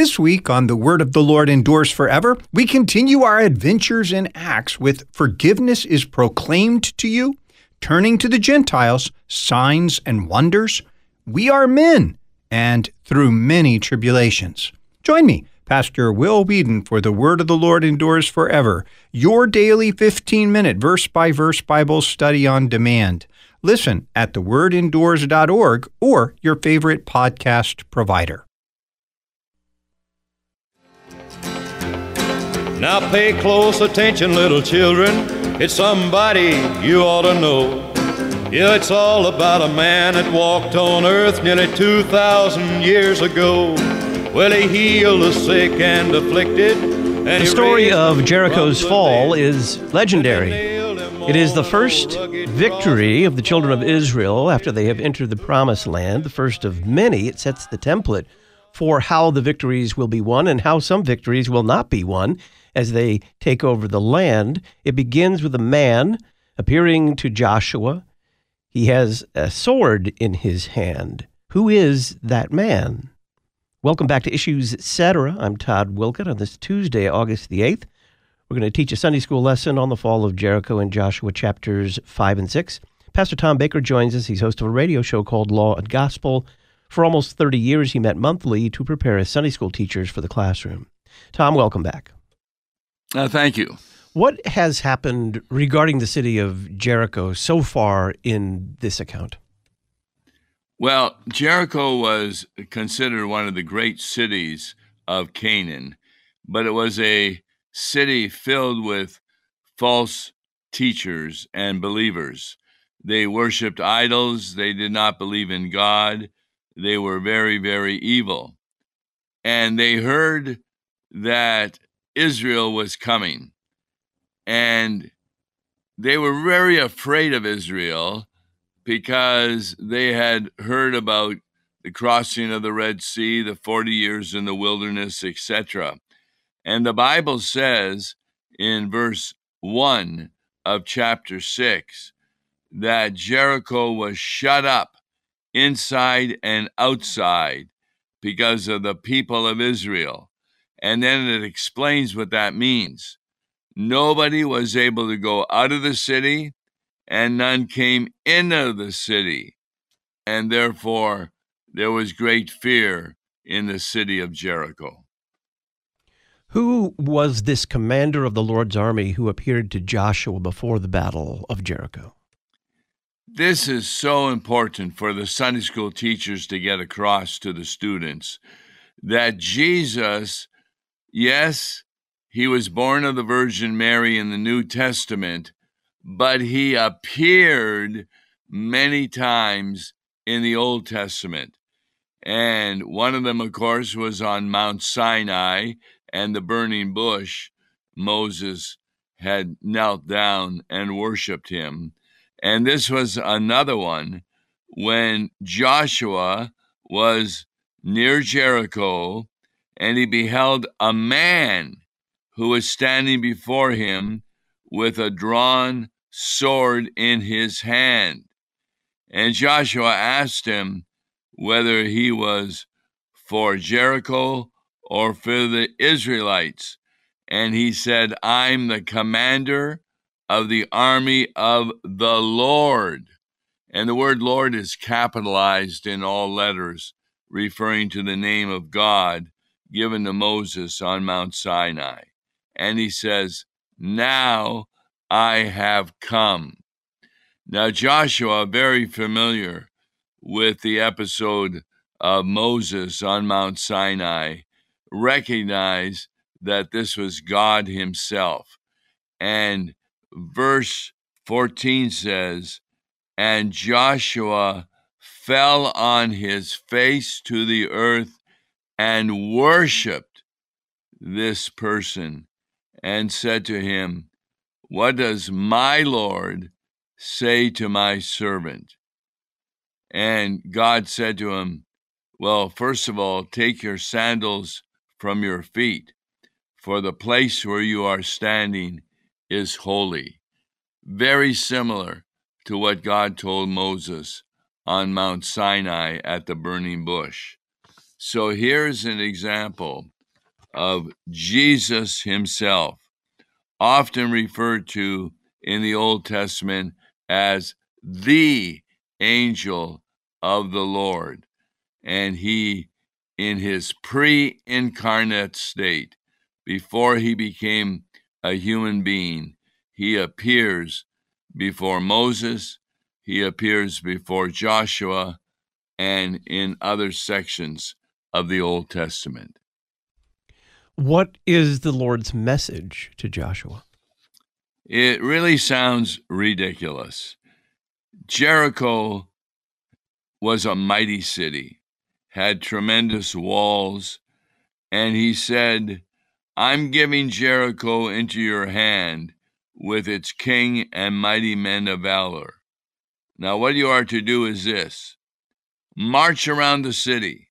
This week on The Word of the Lord Endures Forever, we continue our adventures in Acts with Forgiveness is Proclaimed to You, Turning to the Gentiles, Signs and Wonders, We Are Men, and Through Many Tribulations. Join me, Pastor Will Weedon, for The Word of the Lord Endures Forever, your daily 15 minute verse by verse Bible study on demand. Listen at thewordendures.org or your favorite podcast provider. Now pay close attention, little children. It's somebody you ought to know. Yeah, it's all about a man that walked on earth nearly 2,000 years ago. Well, he healed the sick and afflicted. And the story of Jericho's fall is legendary. It is the first victory of the children of Israel after they have entered the promised land, the first of many. It sets the template for how the victories will be won and how some victories will not be won as they take over the land. It begins with a man appearing to Joshua. He has a sword in his hand. Who is that man? Welcome back to Issues Etc. I'm Todd Wilken on this Tuesday, August the 8th. We're going to teach a Sunday school lesson on the fall of Jericho in Joshua chapters 5 and 6. Pastor Tom Baker joins us. He's host of a radio show called Law and Gospel. For almost 30 years, he met monthly to prepare his Sunday school teachers for the classroom. Tom, welcome back. Uh, thank you. What has happened regarding the city of Jericho so far in this account? Well, Jericho was considered one of the great cities of Canaan, but it was a city filled with false teachers and believers. They worshiped idols, they did not believe in God, they were very, very evil. And they heard that Israel was coming, and they were very afraid of Israel because they had heard about the crossing of the Red Sea, the 40 years in the wilderness, etc. And the Bible says in verse 1 of chapter 6 that Jericho was shut up inside and outside because of the people of Israel. And then it explains what that means. Nobody was able to go out of the city, and none came into the city. And therefore, there was great fear in the city of Jericho. Who was this commander of the Lord's army who appeared to Joshua before the battle of Jericho? This is so important for the Sunday school teachers to get across to the students that Jesus, yes, he was born of the Virgin Mary in the New Testament, but he appeared many times in the Old Testament. And one of them, of course, was on Mount Sinai and the burning bush. Moses had knelt down and worshiped him. And this was another one when Joshua was near Jericho and he beheld a man who was standing before him with a drawn sword in his hand. And Joshua asked him whether he was for Jericho or for the Israelites. And he said, I'm the commander of the army of the Lord. And the word Lord is capitalized in all letters, referring to the name of God given to Moses on Mount Sinai. And he says, Now I have come. Now, Joshua, very familiar with the episode of Moses on Mount Sinai, recognized that this was God Himself. And verse 14 says, And Joshua fell on his face to the earth and worshiped this person and said to him, What does my Lord say to my servant? And God said to him, Well, first of all, take your sandals from your feet, for the place where you are standing is holy. Very similar to what God told Moses on Mount Sinai at the burning bush. So here's an example of Jesus himself, often referred to in the Old Testament as the angel of the Lord. And he, in his pre incarnate state, before he became a human being, he appears before Moses, he appears before Joshua, and in other sections of the Old Testament. What is the Lord's message to Joshua? It really sounds ridiculous. Jericho was a mighty city, had tremendous walls, and he said, I'm giving Jericho into your hand with its king and mighty men of valor. Now, what you are to do is this march around the city,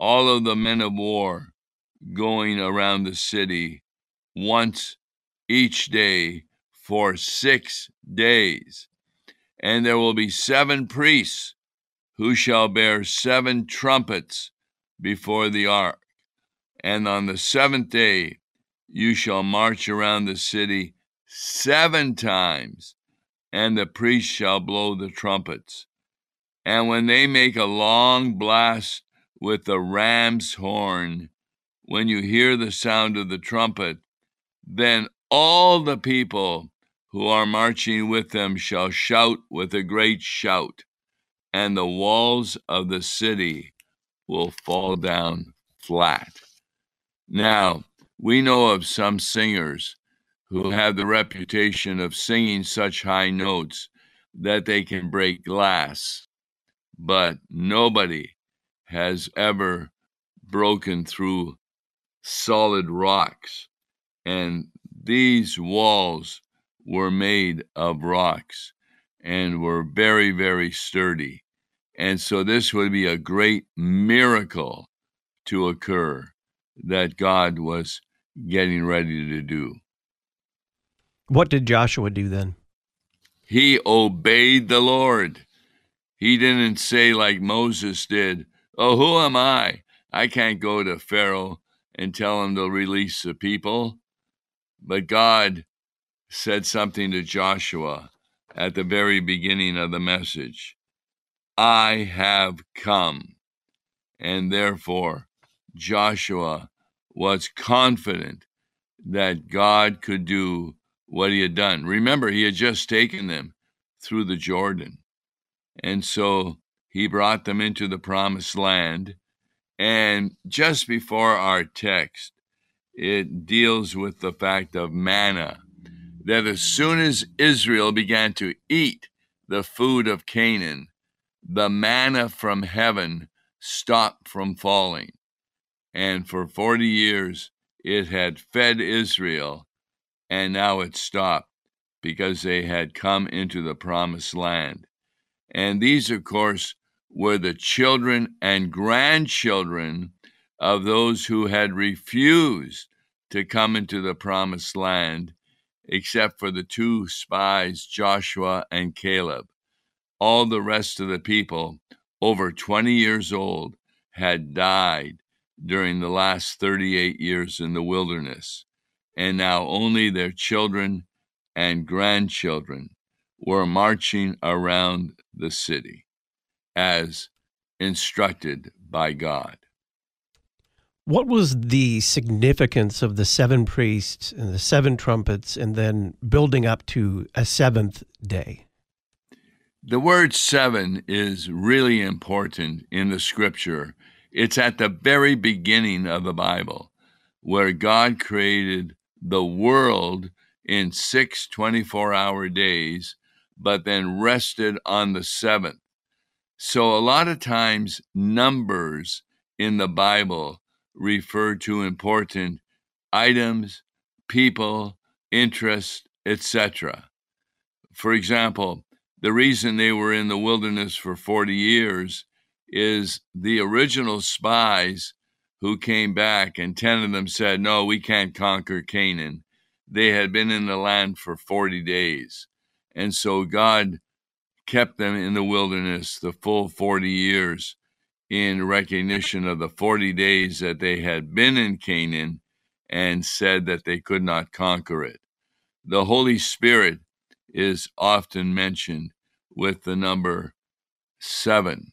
all of the men of war going around the city once each day for six days. And there will be seven priests who shall bear seven trumpets before the ark. And on the seventh day you shall march around the city seven times, and the priests shall blow the trumpets. And when they make a long blast with the ram's horn, when you hear the sound of the trumpet, then all the people who are marching with them shall shout with a great shout, and the walls of the city will fall down flat. Now, we know of some singers who have the reputation of singing such high notes that they can break glass, but nobody has ever broken through solid rocks. And these walls were made of rocks and were very, very sturdy. And so this would be a great miracle to occur that God was getting ready to do. What did Joshua do then? He obeyed the Lord. He didn't say, like Moses did, Oh, who am I? I can't go to Pharaoh and tell him to release the people. But God said something to Joshua at the very beginning of the message I have come. And therefore, Joshua was confident that God could do what he had done. Remember, he had just taken them through the Jordan. And so he brought them into the promised land. And just before our text, it deals with the fact of manna, that as soon as Israel began to eat the food of Canaan, the manna from heaven stopped from falling. And for 40 years, it had fed Israel, and now it stopped because they had come into the promised land. And these, of course, were the children and grandchildren of those who had refused to come into the promised land, except for the two spies, Joshua and Caleb. All the rest of the people, over 20 years old, had died during the last 38 years in the wilderness, and now only their children and grandchildren were marching around the city as instructed by God. What was the significance of the seven priests and the seven trumpets and then building up to a seventh day? The word seven is really important in the scripture. It's at the very beginning of the Bible where God created the world in six 24 hour days, but then rested on the seventh. So, a lot of times, numbers in the Bible refer to important items, people, interests, etc. For example, the reason they were in the wilderness for 40 years is the original spies who came back, and 10 of them said, No, we can't conquer Canaan. They had been in the land for 40 days. And so God kept them in the wilderness the full 40 years in recognition of the 40 days that they had been in Canaan and said that they could not conquer it. The Holy Spirit is often mentioned with the number seven,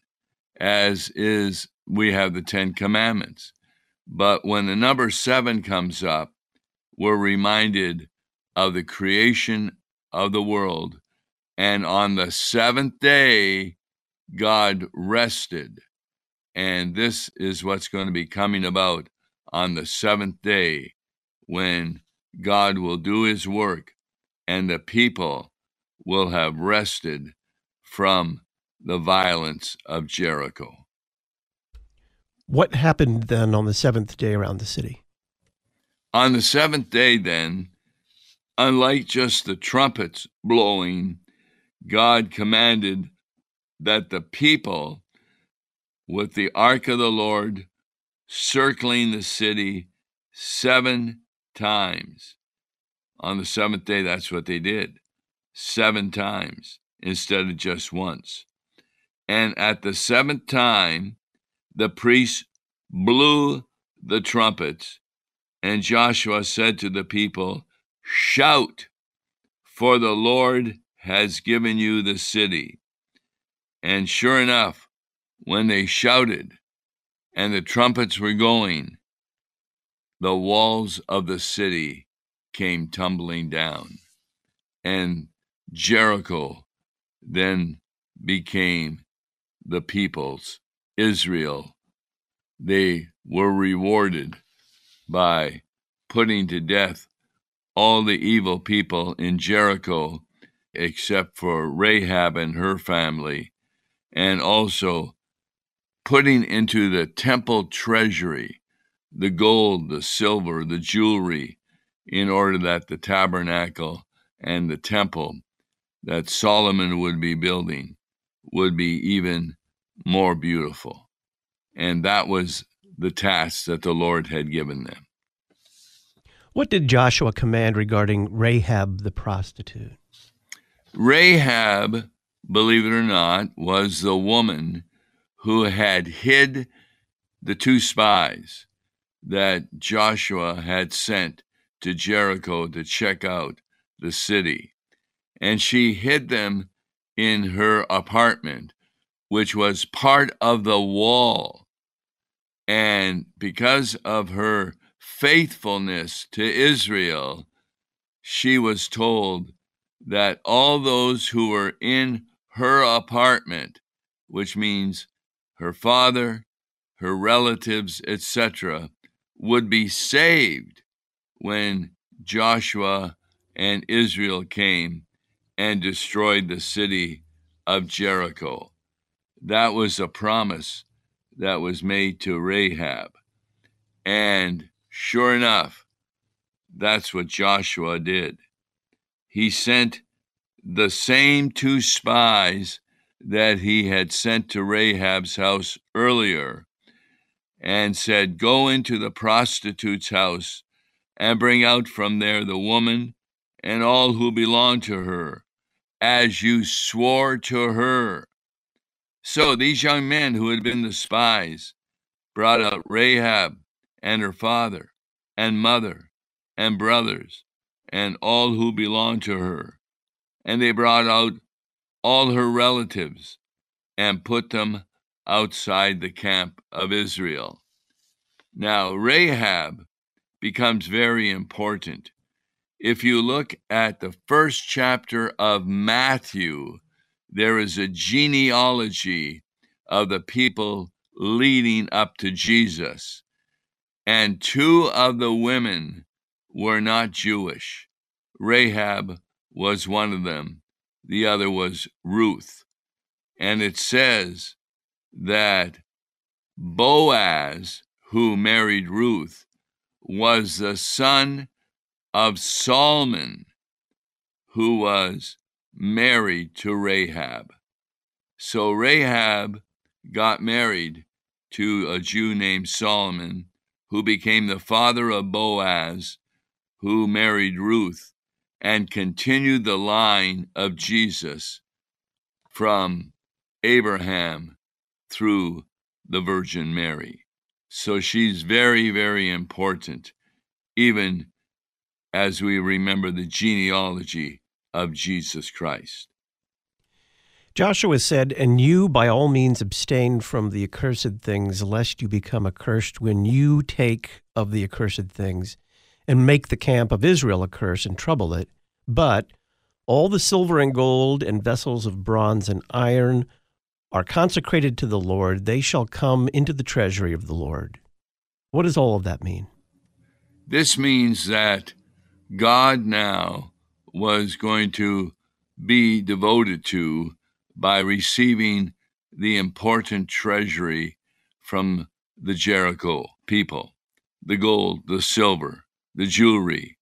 as is we have the Ten Commandments. But when the number seven comes up, we're reminded of the creation of the world. And on the seventh day, God rested. And this is what's going to be coming about on the seventh day when God will do his work and the people will have rested from the violence of Jericho. What happened then on the seventh day around the city? On the seventh day, then, unlike just the trumpets blowing, God commanded that the people, with the ark of the Lord circling the city seven times, on the seventh day, that's what they did seven times instead of just once. And at the seventh time, the priests blew the trumpets, and Joshua said to the people, Shout, for the Lord has given you the city. And sure enough, when they shouted and the trumpets were going, the walls of the city came tumbling down. And Jericho then became the people's Israel. They were rewarded by putting to death all the evil people in Jericho except for Rahab and her family, and also putting into the temple treasury the gold, the silver, the jewelry, in order that the tabernacle and the temple that Solomon would be building would be even more beautiful. And that was the task that the Lord had given them. What did Joshua command regarding Rahab the prostitute? Rahab, believe it or not, was the woman who had hid the two spies that Joshua had sent to Jericho to check out the city. And she hid them in her apartment, which was part of the wall. And because of her faithfulness to Israel, she was told that all those who were in her apartment, which means her father, her relatives, etc., would be saved when Joshua and Israel came and destroyed the city of Jericho. That was a promise that was made to Rahab. And sure enough, that's what Joshua did. He sent the same two spies that he had sent to Rahab's house earlier and said, Go into the prostitute's house and bring out from there the woman and all who belong to her, as you swore to her. So these young men who had been the spies brought out Rahab and her father and mother and brothers and all who belonged to her. And they brought out all her relatives and put them outside the camp of Israel. Now, Rahab becomes very important. If you look at the first chapter of Matthew, there is a genealogy of the people leading up to Jesus. And two of the women were not Jewish. Rahab was one of them, the other was Ruth. And it says that Boaz, who married Ruth, was the son of Solomon, who was married to Rahab. So Rahab got married to a Jew named Solomon, who became the father of Boaz, who married Ruth and continued the line of Jesus from Abraham through the Virgin Mary. So she's very, very important, even as we remember the genealogy of Jesus Christ. Joshua said, And you by all means abstain from the accursed things, lest you become accursed when you take of the accursed things, and make the camp of Israel a curse and trouble it. But all the silver and gold and vessels of bronze and iron are consecrated to the Lord. They shall come into the treasury of the Lord. What does all of that mean? This means that God now was going to be devoted to by receiving the important treasury from the Jericho people the gold, the silver, the jewelry.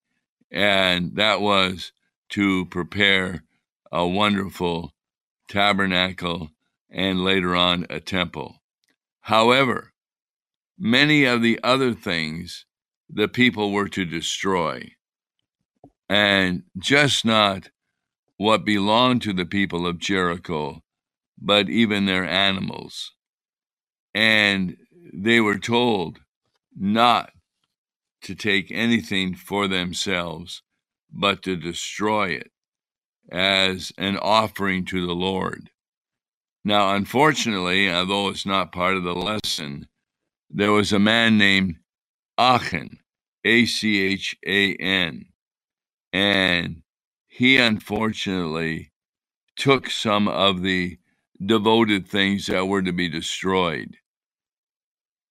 And that was to prepare a wonderful tabernacle and later on a temple. However, many of the other things the people were to destroy, and just not what belonged to the people of Jericho, but even their animals. And they were told not to take anything for themselves, but to destroy it as an offering to the Lord. Now, unfortunately, although it's not part of the lesson, there was a man named Achan, A C H A N, and he unfortunately took some of the devoted things that were to be destroyed.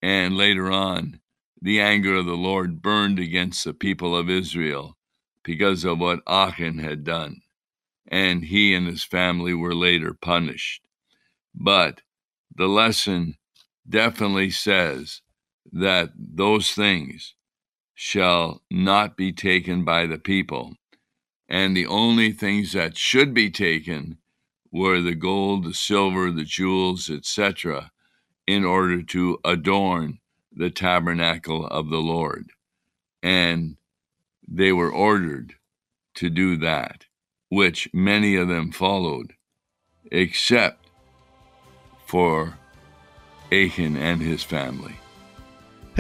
And later on, the anger of the Lord burned against the people of Israel because of what Achan had done. And he and his family were later punished. But the lesson definitely says that those things shall not be taken by the people and the only things that should be taken were the gold, the silver, the jewels, etc., in order to adorn the tabernacle of the Lord. And they were ordered to do that, which many of them followed, except for Achan and his family.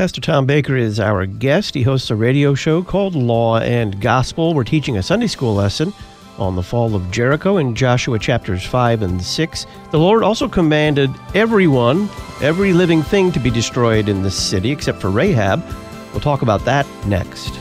Pastor Tom Baker is our guest. He hosts a radio show called Law and Gospel. We're teaching a Sunday school lesson on the fall of Jericho in Joshua chapters 5 and 6. The Lord also commanded everyone, every living thing to be destroyed in the city except for Rahab. We'll talk about that next.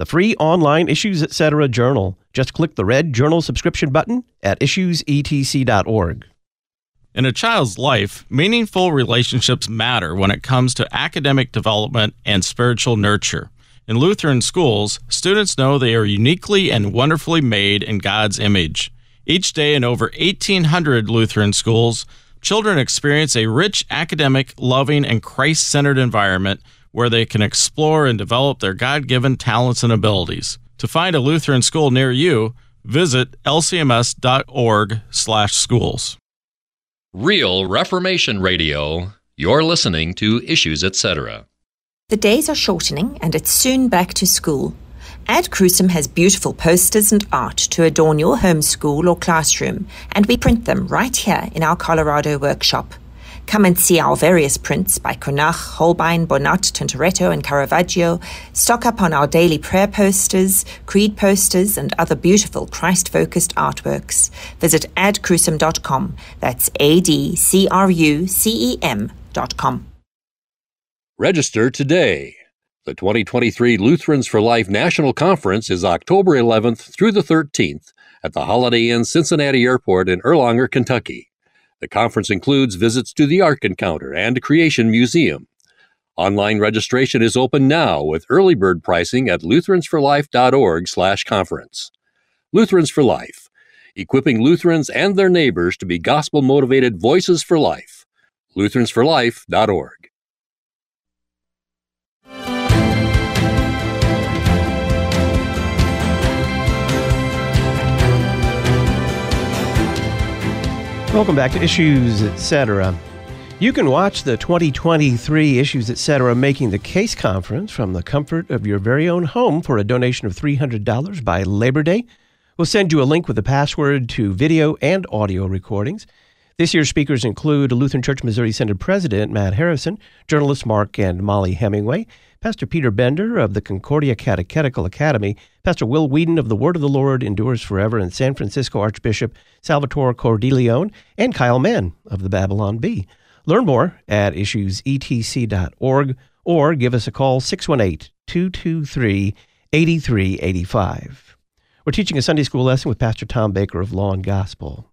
the free online Issues Etc. journal. Just click the red journal subscription button at issuesetc.org. In a child's life, meaningful relationships matter when it comes to academic development and spiritual nurture. In Lutheran schools, students know they are uniquely and wonderfully made in God's image. Each day in over 1,800 Lutheran schools, children experience a rich academic, loving, and Christ centered environment where they can explore and develop their God given talents and abilities. To find a Lutheran school near you, visit lcms.org/schools. Real Reformation Radio. You're listening to Issues Etc. The days are shortening and it's soon back to school. Ad Crucem has beautiful posters and art to adorn your home school or classroom, and we print them right here in our Colorado workshop. Come and see our various prints by Cranach, Holbein, Bonnat, Tintoretto, and Caravaggio. Stock up on our daily prayer posters, creed posters, and other beautiful Christ focused artworks. Visit adcrucem.com. That's A D C R U C E M.com. Register today. The 2023 Lutherans for Life National Conference is October 11th through the 13th at the Holiday Inn Cincinnati Airport in Erlanger, Kentucky. The conference includes visits to the Ark Encounter and Creation Museum. Online registration is open now with early bird pricing at lutheransforlife.org/conference. Lutherans for Life, equipping Lutherans and their neighbors to be gospel-motivated voices for life. lutheransforlife.org. Welcome back to Issues Etc. You can watch the 2023 Issues Etc. Making the Case conference from the comfort of your very own home for a donation of $300 by Labor Day. We'll send you a link with the password to video and audio recordings. This year's speakers include Lutheran Church Missouri Synod President Matt Harrison, journalists Mark and Molly Hemingway, Pastor Peter Bender of the Concordia Catechetical Academy, Pastor Will Weedon of the Word of the Lord Endures Forever, and San Francisco Archbishop Salvatore Cordileone, and Kyle Mann of the Babylon Bee. Learn more at issuesetc.org or give us a call 618 223 8385. We're teaching a Sunday school lesson with Pastor Tom Baker of Law and Gospel.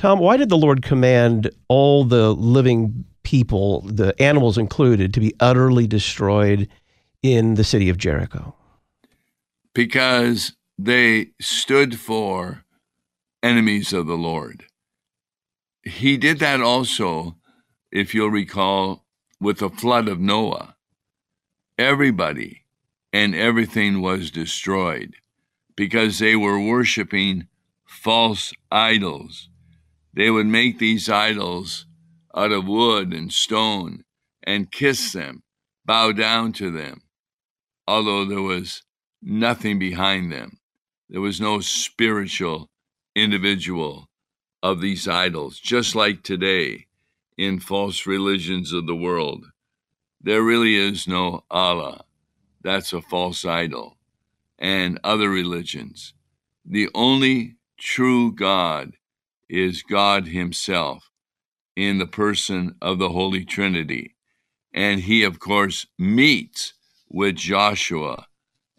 Tom, why did the Lord command all the living people, the animals included, to be utterly destroyed in the city of Jericho? Because they stood for enemies of the Lord. He did that also, if you'll recall, with the flood of Noah. Everybody and everything was destroyed because they were worshiping false idols. They would make these idols out of wood and stone and kiss them, bow down to them, although there was nothing behind them. There was no spiritual individual of these idols, just like today in false religions of the world. There really is no Allah. That's a false idol. And other religions. The only true God is God Himself in the person of the Holy Trinity. And he, of course, meets with Joshua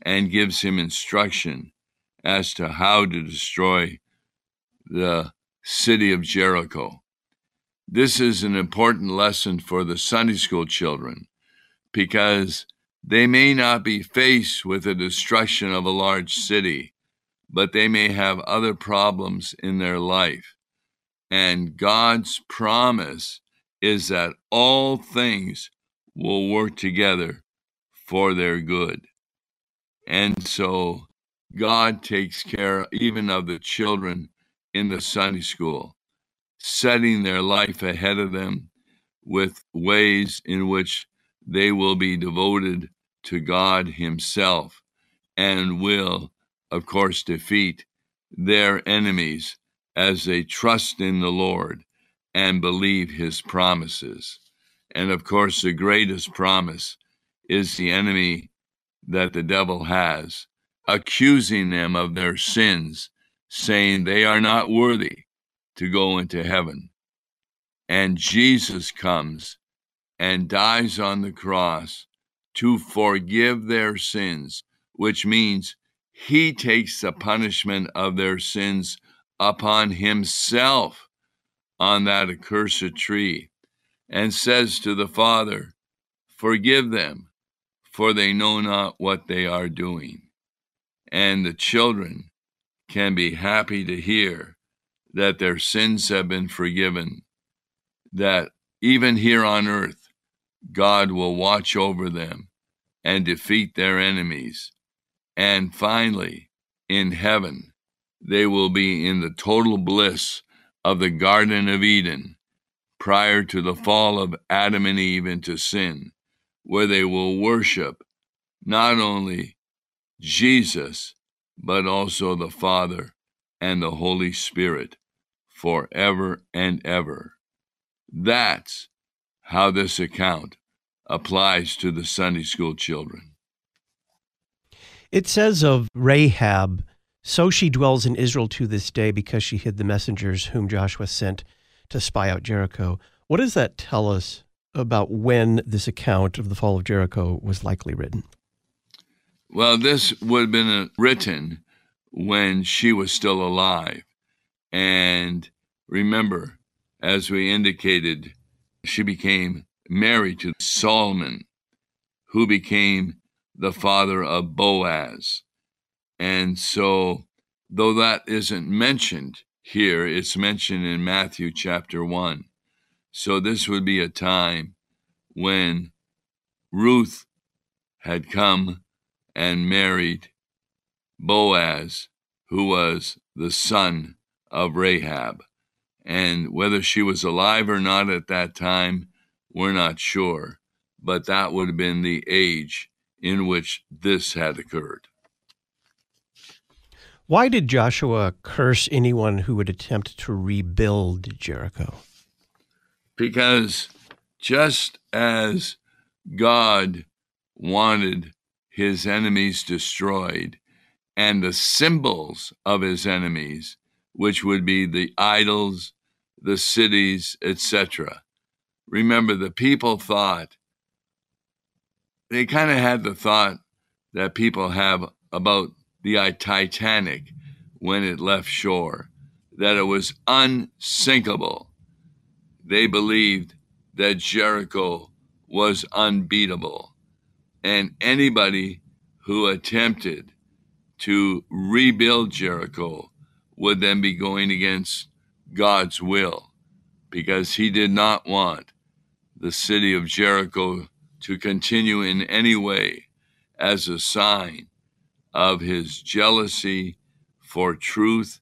and gives him instruction as to how to destroy the city of Jericho. This is an important lesson for the Sunday school children because they may not be faced with the destruction of a large city, but they may have other problems in their life. And God's promise is that all things will work together for their good. And so God takes care even of the children in the Sunday school, setting their life ahead of them with ways in which they will be devoted to God Himself and will, of course, defeat their enemies as they trust in the Lord and believe his promises. And of course, the greatest promise is the enemy that the devil has, accusing them of their sins, saying they are not worthy to go into heaven. And Jesus comes and dies on the cross to forgive their sins, which means he takes the punishment of their sins upon himself on that accursed tree and says to the Father, Forgive them, for they know not what they are doing. And the children can be happy to hear that their sins have been forgiven, that even here on earth, God will watch over them and defeat their enemies. And finally, in heaven, they will be in the total bliss of the Garden of Eden prior to the fall of Adam and Eve into sin, where they will worship not only Jesus, but also the Father and the Holy Spirit forever and ever. That's how this account applies to the Sunday school children. It says of Rahab so she dwells in Israel to this day because she hid the messengers whom Joshua sent to spy out Jericho. What does that tell us about when this account of the fall of Jericho was likely written? Well, this would have been uh, written when she was still alive. And remember, as we indicated, she became married to Solomon, who became the father of Boaz. And so, though that isn't mentioned here, it's mentioned in Matthew chapter 1. So, this would be a time when Ruth had come and married Boaz, who was the son of Rahab. And whether she was alive or not at that time, we're not sure. But that would have been the age in which this had occurred. Why did Joshua curse anyone who would attempt to rebuild Jericho? Because just as God wanted his enemies destroyed and the symbols of his enemies, which would be the idols, the cities, etc. Remember, the people thought, they kind of had the thought that people have about the Titanic when it left shore, that it was unsinkable. They believed that Jericho was unbeatable. And anybody who attempted to rebuild Jericho would then be going against God's will because he did not want the city of Jericho to continue in any way as a sign of his jealousy for truth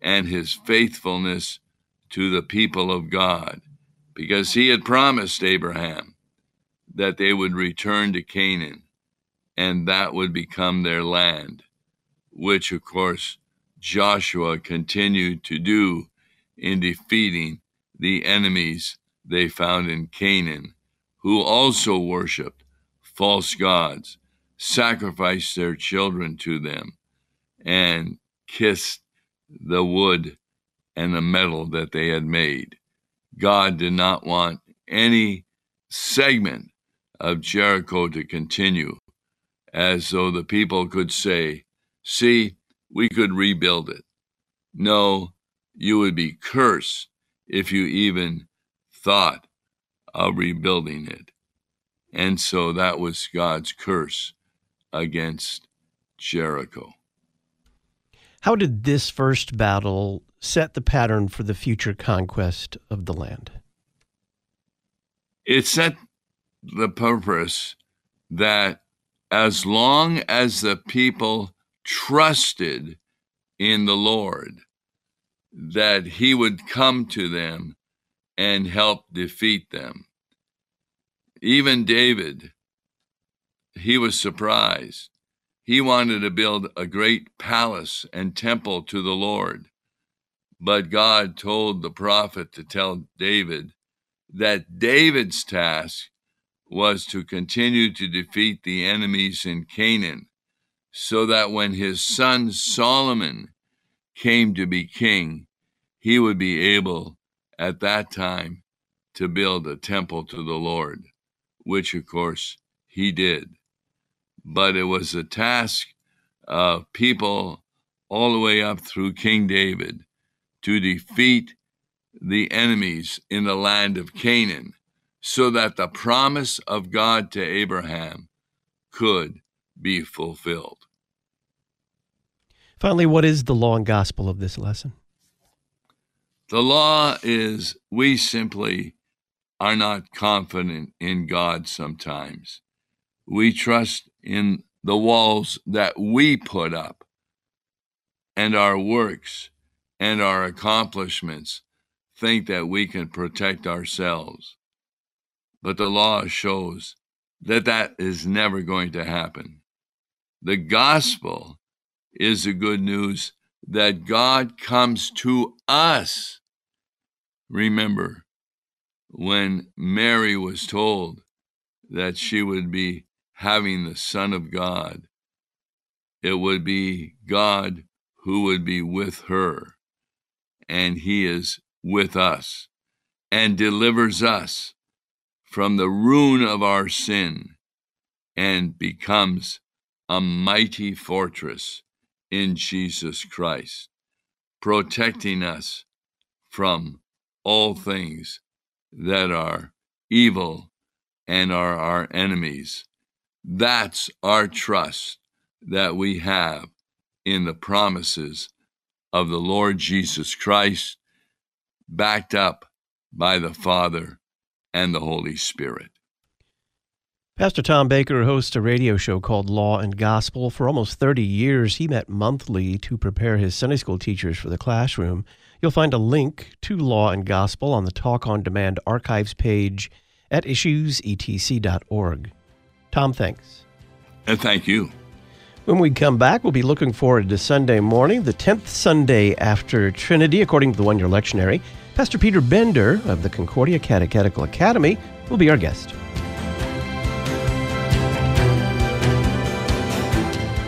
and his faithfulness to the people of God, because he had promised Abraham that they would return to Canaan and that would become their land, which, of course, Joshua continued to do in defeating the enemies they found in Canaan, who also worshiped false gods sacrificed their children to them and kissed the wood and the metal that they had made. God did not want any segment of Jericho to continue, as though the people could say, See, we could rebuild it. No, you would be cursed if you even thought of rebuilding it. And so that was God's curse against Jericho. How did this first battle set the pattern for the future conquest of the land? It set the purpose that as long as the people trusted in the Lord, that he would come to them and help defeat them. Even David he was surprised. He wanted to build a great palace and temple to the Lord. But God told the prophet to tell David that David's task was to continue to defeat the enemies in Canaan, so that when his son Solomon came to be king, he would be able at that time to build a temple to the Lord, which of course he did but it was a task of people all the way up through King David to defeat the enemies in the land of Canaan so that the promise of God to Abraham could be fulfilled. Finally, what is the law and gospel of this lesson? The law is we simply are not confident in God sometimes. We trust in the walls that we put up and our works and our accomplishments think that we can protect ourselves. But the law shows that that is never going to happen. The gospel is the good news that God comes to us. Remember, when Mary was told that she would be having the Son of God. It would be God who would be with her, and He is with us and delivers us from the ruin of our sin and becomes a mighty fortress in Jesus Christ, protecting us from all things that are evil and are our enemies that's our trust that we have in the promises of the Lord Jesus Christ, backed up by the Father and the Holy Spirit. Pastor Tom Baker hosts a radio show called Law and Gospel. For almost 30 years, he met monthly to prepare his Sunday school teachers for the classroom. You'll find a link to Law and Gospel on the Talk on Demand archives page at issuesetc.org. Tom, thanks. And thank you. When we come back, we'll be looking forward to Sunday morning, the 10th Sunday after Trinity, according to the one year lectionary. Pastor Peter Bender of the Concordia Catechetical Academy will be our guest.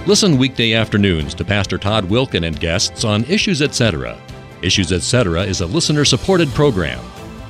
Listen weekday afternoons to Pastor Todd Wilken and guests on Issues Etc. Issues Etc. is a listener supported program.